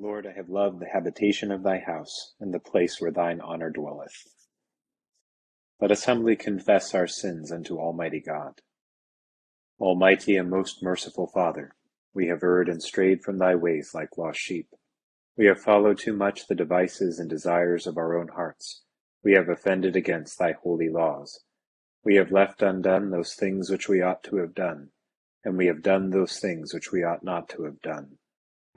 Lord, I have loved the habitation of thy house, and the place where thine honour dwelleth. Let us humbly confess our sins unto Almighty God. Almighty and most merciful Father, we have erred and strayed from thy ways like lost sheep. We have followed too much the devices and desires of our own hearts. We have offended against thy holy laws. We have left undone those things which we ought to have done, and we have done those things which we ought not to have done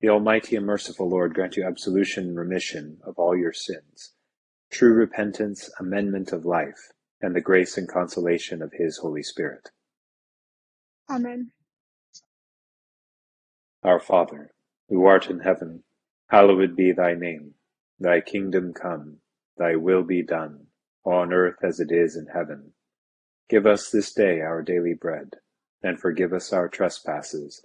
The Almighty and merciful Lord grant you absolution and remission of all your sins, true repentance, amendment of life, and the grace and consolation of His Holy Spirit. Amen. Our Father, who art in heaven, hallowed be thy name. Thy kingdom come, thy will be done, on earth as it is in heaven. Give us this day our daily bread, and forgive us our trespasses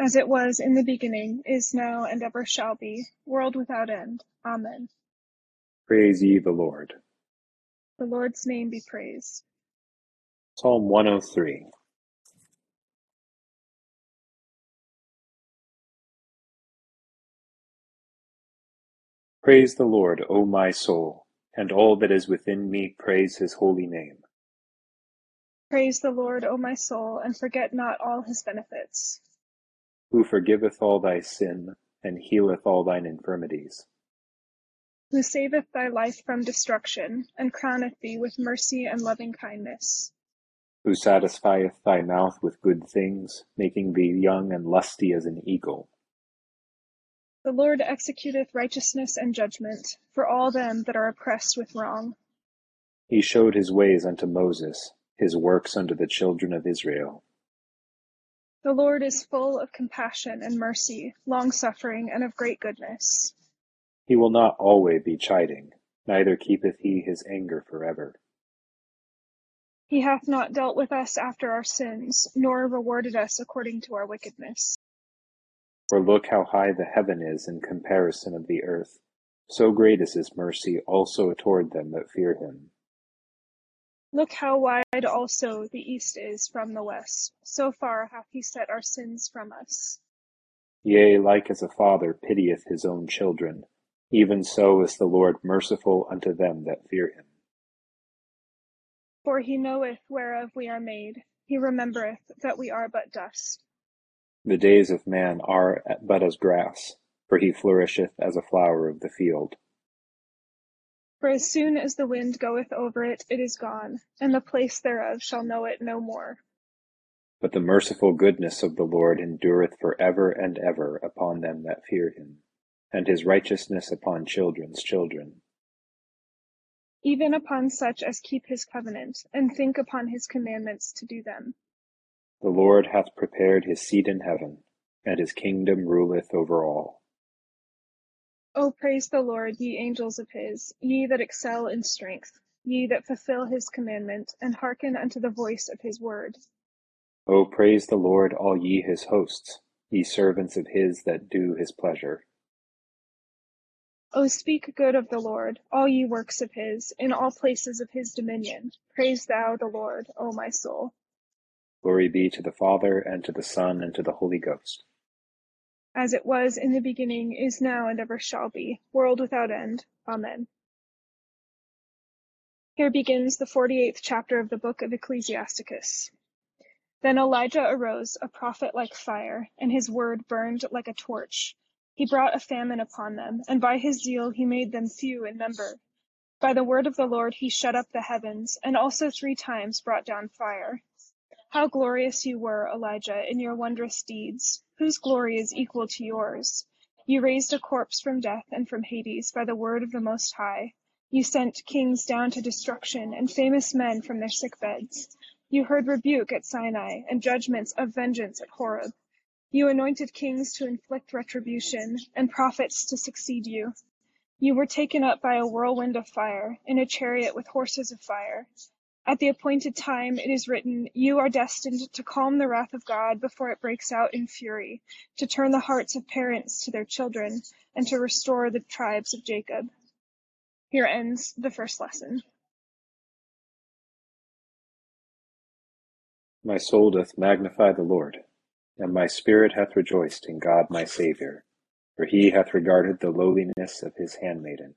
as it was in the beginning, is now, and ever shall be, world without end. Amen. Praise ye the Lord. The Lord's name be praised. Psalm 103. Praise the Lord, O my soul, and all that is within me praise his holy name. Praise the Lord, O my soul, and forget not all his benefits who forgiveth all thy sin, and healeth all thine infirmities. Who saveth thy life from destruction, and crowneth thee with mercy and loving kindness. Who satisfieth thy mouth with good things, making thee young and lusty as an eagle. The Lord executeth righteousness and judgment for all them that are oppressed with wrong. He showed his ways unto Moses, his works unto the children of Israel. The Lord is full of compassion and mercy, long-suffering, and of great goodness. He will not alway be chiding, neither keepeth he his anger forever. He hath not dealt with us after our sins, nor rewarded us according to our wickedness. For look how high the heaven is in comparison of the earth. So great is his mercy also toward them that fear him. Look how wide also the east is from the west: so far hath he set our sins from us. Yea, like as a father pitieth his own children, even so is the Lord merciful unto them that fear him. For he knoweth whereof we are made, he remembereth that we are but dust. The days of man are but as grass, for he flourisheth as a flower of the field. For as soon as the wind goeth over it, it is gone, and the place thereof shall know it no more. But the merciful goodness of the Lord endureth for ever and ever upon them that fear him, and his righteousness upon children's children. Even upon such as keep his covenant, and think upon his commandments to do them. The Lord hath prepared his seat in heaven, and his kingdom ruleth over all. O praise the Lord, ye angels of his, ye that excel in strength, ye that fulfill his commandment, and hearken unto the voice of his word. O praise the Lord, all ye his hosts, ye servants of his that do his pleasure. O speak good of the Lord, all ye works of his, in all places of his dominion. Praise thou the Lord, O my soul. Glory be to the Father, and to the Son, and to the Holy Ghost as it was in the beginning, is now, and ever shall be, world without end. Amen. Here begins the 48th chapter of the book of Ecclesiasticus. Then Elijah arose, a prophet like fire, and his word burned like a torch. He brought a famine upon them, and by his zeal he made them few in number. By the word of the Lord he shut up the heavens, and also three times brought down fire. How glorious you were, Elijah, in your wondrous deeds! Whose glory is equal to yours? You raised a corpse from death and from Hades by the word of the Most High. You sent kings down to destruction and famous men from their sick beds. You heard rebuke at Sinai and judgments of vengeance at Horeb. You anointed kings to inflict retribution and prophets to succeed you. You were taken up by a whirlwind of fire in a chariot with horses of fire. At the appointed time, it is written, You are destined to calm the wrath of God before it breaks out in fury, to turn the hearts of parents to their children, and to restore the tribes of Jacob. Here ends the first lesson. My soul doth magnify the Lord, and my spirit hath rejoiced in God my Saviour, for he hath regarded the lowliness of his handmaiden.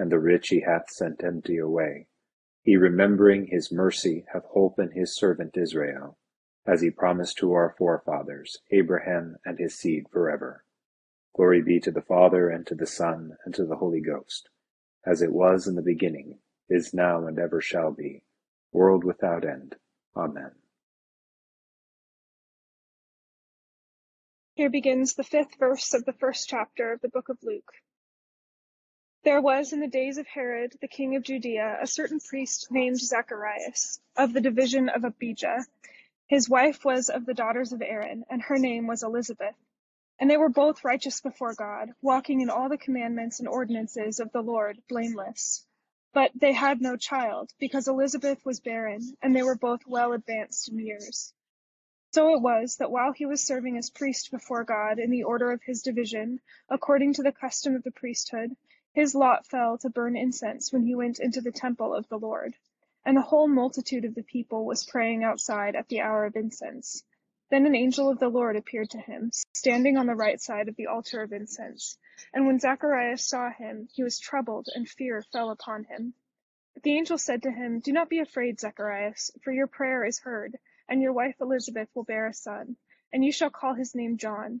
and the rich he hath sent empty away. He remembering his mercy hath holpen his servant Israel, as he promised to our forefathers, Abraham and his seed forever. Glory be to the Father, and to the Son, and to the Holy Ghost, as it was in the beginning, is now, and ever shall be, world without end. Amen. Here begins the fifth verse of the first chapter of the book of Luke. There was in the days of Herod the king of Judea a certain priest named Zacharias, of the division of Abijah. His wife was of the daughters of Aaron, and her name was Elizabeth. And they were both righteous before God, walking in all the commandments and ordinances of the Lord blameless. But they had no child, because Elizabeth was barren, and they were both well advanced in years. So it was that while he was serving as priest before God in the order of his division, according to the custom of the priesthood, his lot fell to burn incense when he went into the temple of the Lord. And the whole multitude of the people was praying outside at the hour of incense. Then an angel of the Lord appeared to him, standing on the right side of the altar of incense. And when Zacharias saw him, he was troubled, and fear fell upon him. But the angel said to him, Do not be afraid, Zacharias, for your prayer is heard, and your wife Elizabeth will bear a son, and you shall call his name John.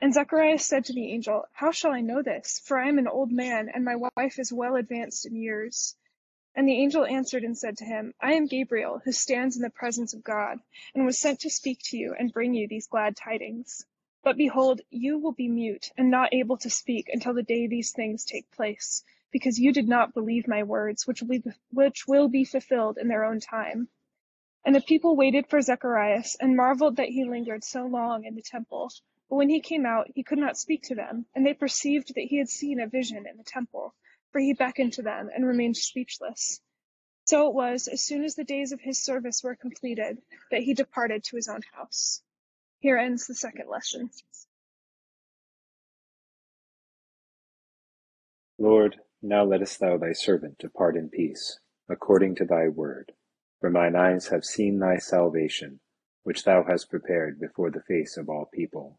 And Zacharias said to the angel, How shall I know this? For I am an old man, and my wife is well advanced in years. And the angel answered and said to him, I am Gabriel, who stands in the presence of God, and was sent to speak to you and bring you these glad tidings. But behold, you will be mute and not able to speak until the day these things take place, because you did not believe my words, which will be, which will be fulfilled in their own time. And the people waited for Zacharias and marveled that he lingered so long in the temple. But when he came out, he could not speak to them, and they perceived that he had seen a vision in the temple, for he beckoned to them and remained speechless. So it was, as soon as the days of his service were completed, that he departed to his own house. Here ends the second lesson. Lord, now lettest thou thy servant depart in peace, according to thy word. For mine eyes have seen thy salvation, which thou hast prepared before the face of all people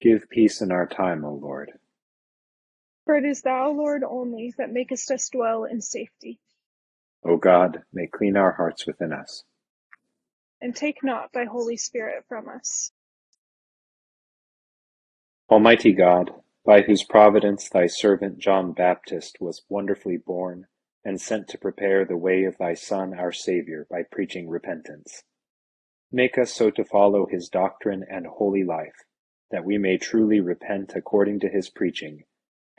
Give peace in our time, O Lord. For it is thou, Lord, only that makest us dwell in safety. O God, may clean our hearts within us. And take not thy Holy Spirit from us. Almighty God, by whose providence thy servant John Baptist was wonderfully born and sent to prepare the way of thy Son, our Saviour, by preaching repentance. Make us so to follow his doctrine and holy life, that we may truly repent according to his preaching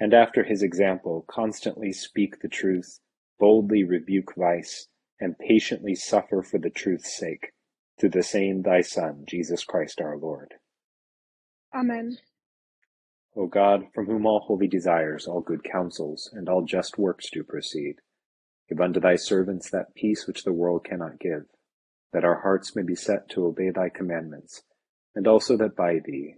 and after his example constantly speak the truth, boldly rebuke vice, and patiently suffer for the truth's sake, through the same thy Son, Jesus Christ our Lord. Amen. O God, from whom all holy desires, all good counsels, and all just works do proceed, give unto thy servants that peace which the world cannot give, that our hearts may be set to obey thy commandments, and also that by thee,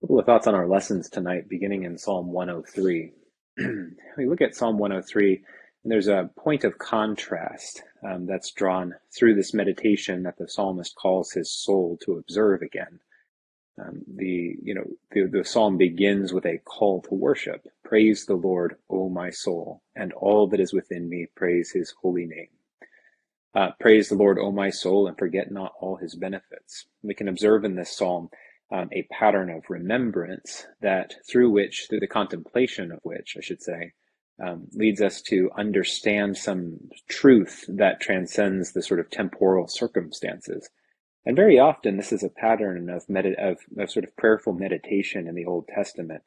A couple of thoughts on our lessons tonight, beginning in Psalm 103. we look at Psalm 103, and there's a point of contrast um, that's drawn through this meditation that the psalmist calls his soul to observe again. Um, the you know the, the psalm begins with a call to worship. Praise the Lord, O my soul, and all that is within me, praise His holy name. Uh, praise the Lord, O my soul, and forget not all His benefits. We can observe in this psalm um, a pattern of remembrance that through which, through the contemplation of which, I should say, um, leads us to understand some truth that transcends the sort of temporal circumstances. And very often, this is a pattern of, med- of, of sort of prayerful meditation in the Old Testament,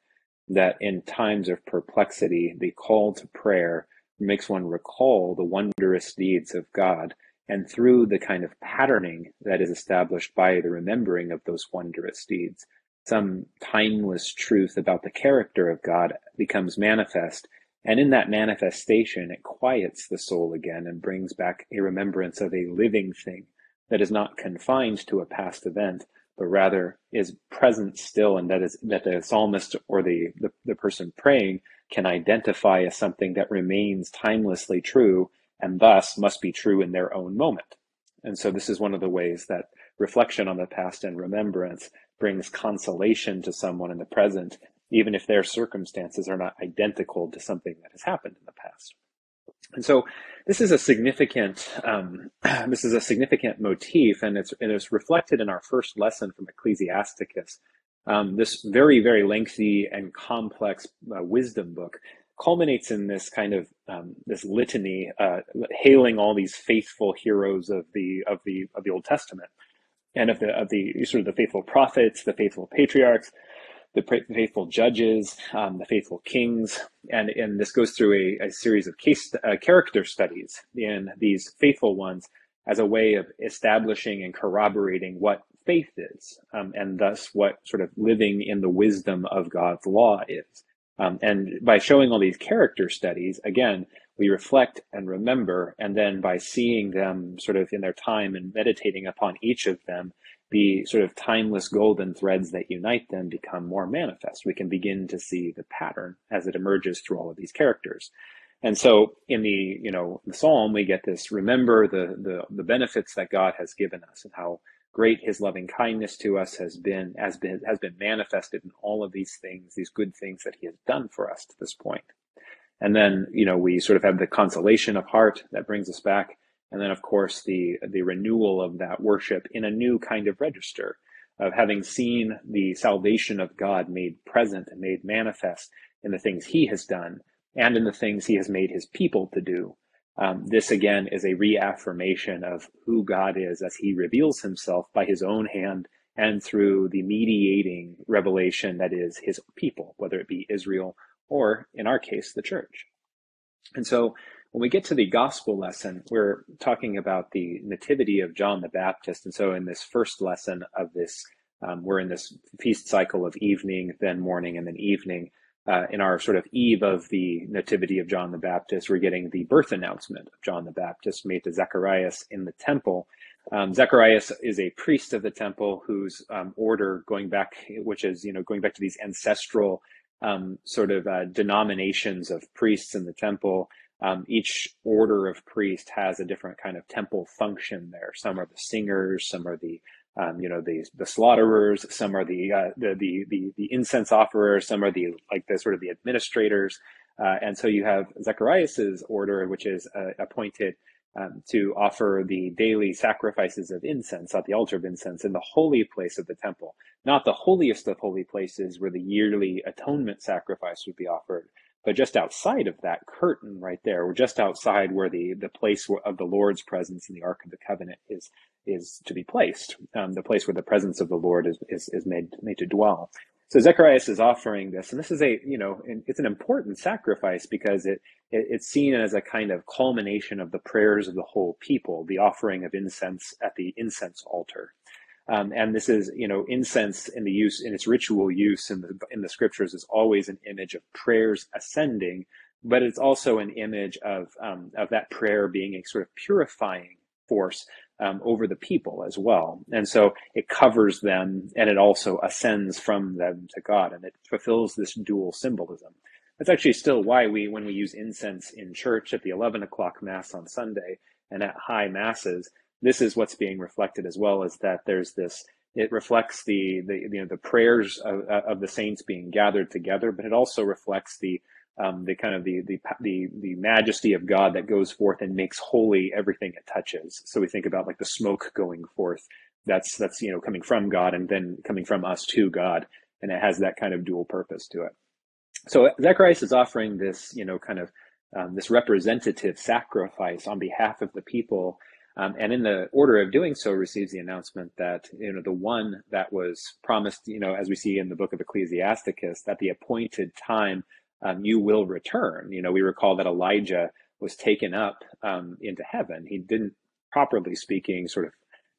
that in times of perplexity, the call to prayer makes one recall the wondrous deeds of God and through the kind of patterning that is established by the remembering of those wondrous deeds, some timeless truth about the character of God becomes manifest. And in that manifestation, it quiets the soul again and brings back a remembrance of a living thing that is not confined to a past event, but rather is present still, and that is that the psalmist or the, the, the person praying can identify as something that remains timelessly true and thus must be true in their own moment. And so this is one of the ways that reflection on the past and remembrance brings consolation to someone in the present, even if their circumstances are not identical to something that has happened in the past. And so this is a significant um, this is a significant motif, and it's and it's reflected in our first lesson from Ecclesiasticus. Um, this very very lengthy and complex uh, wisdom book culminates in this kind of um, this litany, uh, hailing all these faithful heroes of the of the of the Old Testament, and of the of the sort of the faithful prophets, the faithful patriarchs, the faithful judges, um, the faithful kings, and and this goes through a, a series of case uh, character studies in these faithful ones as a way of establishing and corroborating what faith is, um, and thus what sort of living in the wisdom of God's law is. Um, and by showing all these character studies, again, we reflect and remember, and then by seeing them sort of in their time and meditating upon each of them, the sort of timeless golden threads that unite them become more manifest. We can begin to see the pattern as it emerges through all of these characters. And so in the, you know, the Psalm, we get this, remember the, the, the benefits that God has given us and how great his loving kindness to us has been, has been, has been manifested in all of these things, these good things that he has done for us to this. And then, you know, we sort of have the consolation of heart that brings us back. And then, of course, the, the renewal of that worship in a new kind of register of having seen the salvation of God made present and made manifest in the things he has done and in the things he has made his people to do. Um, this again is a reaffirmation of who God is as he reveals himself by his own hand and through the mediating revelation that is his people, whether it be Israel or, in our case, the church. And so when we get to the gospel lesson, we're talking about the nativity of John the Baptist. And so in this first lesson of this, um, we're in this feast cycle of evening, then morning, and then evening uh, in our sort of eve of the nativity of John the Baptist, we're getting the birth announcement of John the Baptist made to Zacharias in the temple. Um, Zacharias is a priest of the temple whose um, order, going back, which is you know going back to these ancestral um, sort of uh, denominations of priests in the temple. Um, each order of priest has a different kind of temple function there. Some are the singers, some are the um, you know the the slaughterers some are the, uh, the, the the the incense offerers some are the like the sort of the administrators. Uh, and so you have zacharias's order which is uh, appointed um, to offer the daily sacrifices of incense at the altar of incense in the holy place of the temple. Not the holiest of holy places where the yearly atonement sacrifice would be offered but just outside of that curtain right there, or just outside where the, the place of the Lord's presence in the Ark of the Covenant is is to be placed, um, the place where the presence of the Lord is, is, is made made to dwell. So Zacharias is offering this, and this is a you know it's an important sacrifice because it, it it's seen as a kind of culmination of the prayers of the whole people, the offering of incense at the incense altar. Um, and this is, you know, incense in the use in its ritual use in the in the scriptures is always an image of prayers ascending, but it's also an image of um, of that prayer being a sort of purifying force um, over the people as well. And so it covers them and it also ascends from them to God, and it fulfills this dual symbolism. That's actually still why we, when we use incense in church at the 11 o'clock mass on Sunday and at high masses, this is what's being reflected as well as that there's this it reflects the the you know the prayers of, of the saints being gathered together but it also reflects the um, the kind of the, the the the majesty of God that goes forth and makes holy everything it touches. So we think about like the smoke going forth. That's that's you know coming from God and then coming from us to God, and it has that kind of dual purpose to it. So Zacharias is offering this you know kind of um, this representative sacrifice on behalf of the people um, and in the order of doing so, receives the announcement that you know the one that was promised, you know, as we see in the book of Ecclesiasticus, that the appointed time um, you will return. You know, we recall that Elijah was taken up um, into heaven. He didn't, properly speaking, sort of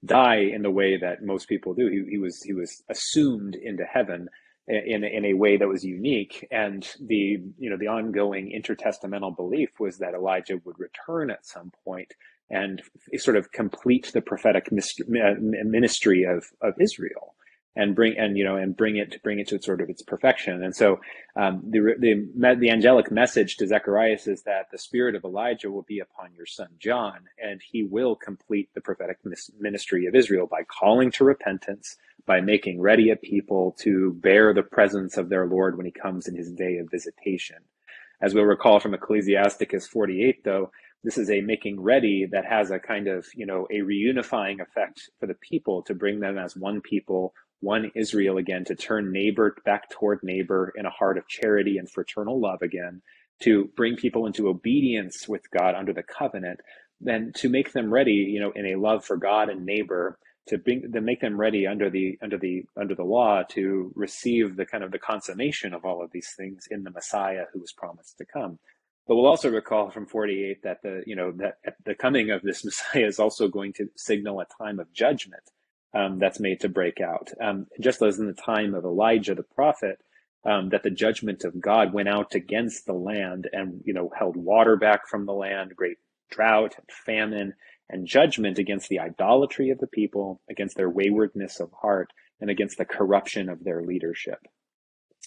die in the way that most people do. He, he was he was assumed into heaven in in a way that was unique. And the you know the ongoing intertestamental belief was that Elijah would return at some point and sort of complete the prophetic ministry of, of Israel and bring and you know and bring it to bring it to sort of its perfection. And so um, the, the the angelic message to Zacharias is that the spirit of Elijah will be upon your son John, and he will complete the prophetic ministry of Israel by calling to repentance, by making ready a people to bear the presence of their Lord when he comes in his day of visitation. As we'll recall from Ecclesiasticus 48, though, this is a making ready that has a kind of you know a reunifying effect for the people to bring them as one people one israel again to turn neighbor back toward neighbor in a heart of charity and fraternal love again to bring people into obedience with god under the covenant then to make them ready you know in a love for god and neighbor to bring to make them ready under the under the under the law to receive the kind of the consummation of all of these things in the messiah who was promised to come. But we'll also recall from 48 that the, you know, that the coming of this Messiah is also going to signal a time of judgment um, that's made to break out. Um, just as in the time of Elijah the prophet, um, that the judgment of God went out against the land and, you know, held water back from the land, great drought and famine and judgment against the idolatry of the people, against their waywardness of heart, and against the corruption of their leadership.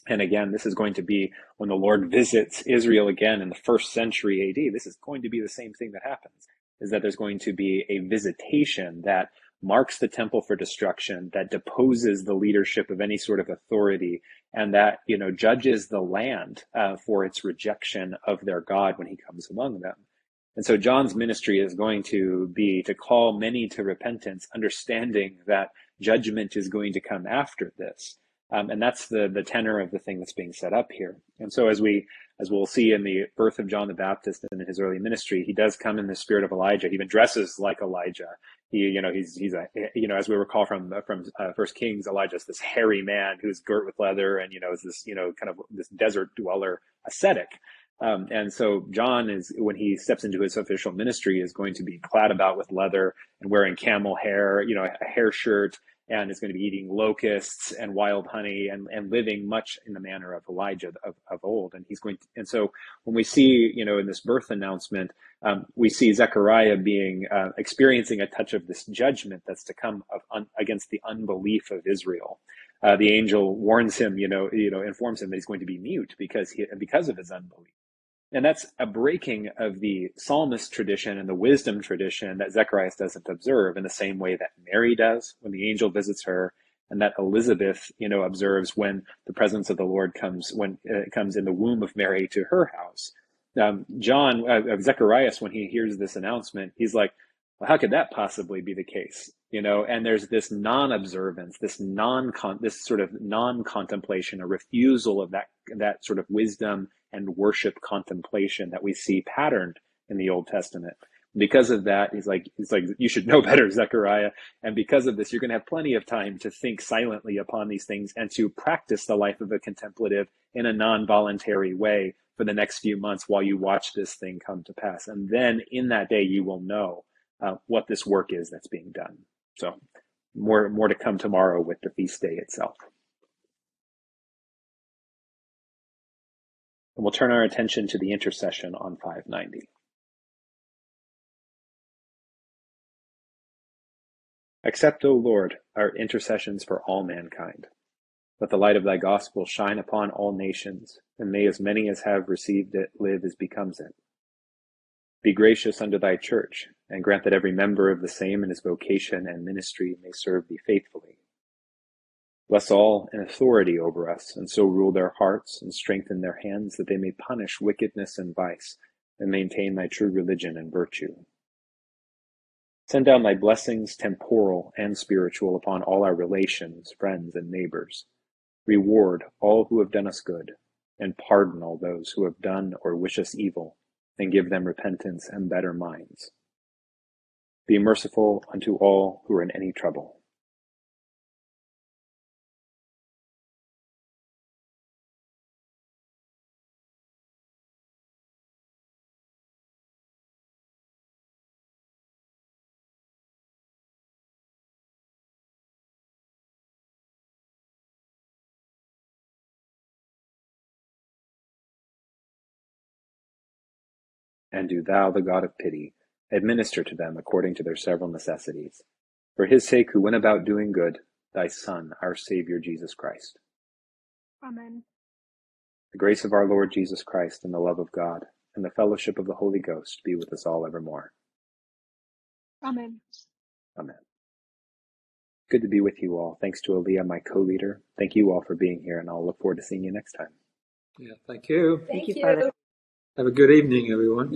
And again, this is going to be when the Lord visits Israel again in the first century AD. This is going to be the same thing that happens is that there's going to be a visitation that marks the temple for destruction, that deposes the leadership of any sort of authority, and that you know judges the land uh, for its rejection of their God when He comes among them. And so John's ministry is going to be to call many to repentance, understanding that judgment is going to come after this. Um, and that's the the tenor of the thing that's being set up here. And so as we as we'll see in the birth of John the Baptist and in his early ministry, he does come in the spirit of Elijah. He even dresses like Elijah. He, you know, he's he's a you know as we recall from from uh, First Kings, Elijah's this hairy man who's girt with leather and you know is this you know kind of this desert dweller ascetic. Um, and so John is when he steps into his official ministry is going to be clad about with leather and wearing camel hair, you know, a hair shirt and is going to be eating locusts and wild honey and, and living much in the manner of Elijah of, of old. And he's going to, and so when we see, you know, in this birth announcement, um, we see Zechariah being, uh, experiencing a touch of this judgment that's to come of un, against the unbelief of Israel. Uh, the angel warns him, you know, you know, informs him that he's going to be mute because he, because of his unbelief. And that's a breaking of the psalmist tradition and the wisdom tradition that Zacharias doesn't observe in the same way that Mary does when the angel visits her and that Elizabeth, you know, observes when the presence of the Lord comes when uh, it comes in the womb of Mary to her house. Um, John, uh, Zacharias, when he hears this announcement, he's like, well, how could that possibly be the case? You know, and there's this non-observance, this non this sort of non-contemplation, a refusal of that that sort of wisdom and worship contemplation that we see patterned in the Old Testament. Because of that, he's like, he's like, you should know better, Zechariah. And because of this, you're going to have plenty of time to think silently upon these things and to practice the life of a contemplative in a non-voluntary way for the next few months while you watch this thing come to pass. And then in that day, you will know uh, what this work is that's being done. So more, more to come tomorrow with the feast day itself. And we'll turn our attention to the intercession on 590. Accept, O Lord, our intercessions for all mankind. Let the light of thy gospel shine upon all nations, and may as many as have received it live as becomes it. Be gracious unto thy church, and grant that every member of the same in his vocation and ministry may serve thee faithfully Bless all in authority over us, and so rule their hearts and strengthen their hands, that they may punish wickedness and vice, and maintain thy true religion and virtue. Send down thy blessings, temporal and spiritual, upon all our relations, friends, and neighbors. Reward all who have done us good, and pardon all those who have done or wish us evil, and give them repentance and better minds. Be merciful unto all who are in any trouble. And do thou, the God of pity, administer to them according to their several necessities. For his sake who went about doing good, thy Son, our Saviour Jesus Christ. Amen. The grace of our Lord Jesus Christ, and the love of God, and the fellowship of the Holy Ghost be with us all evermore. Amen. Amen. Good to be with you all. Thanks to Aaliyah, my co-leader. Thank you all for being here, and I'll look forward to seeing you next time. Yeah, thank you. Thank, thank you, Father. Have a good evening, everyone.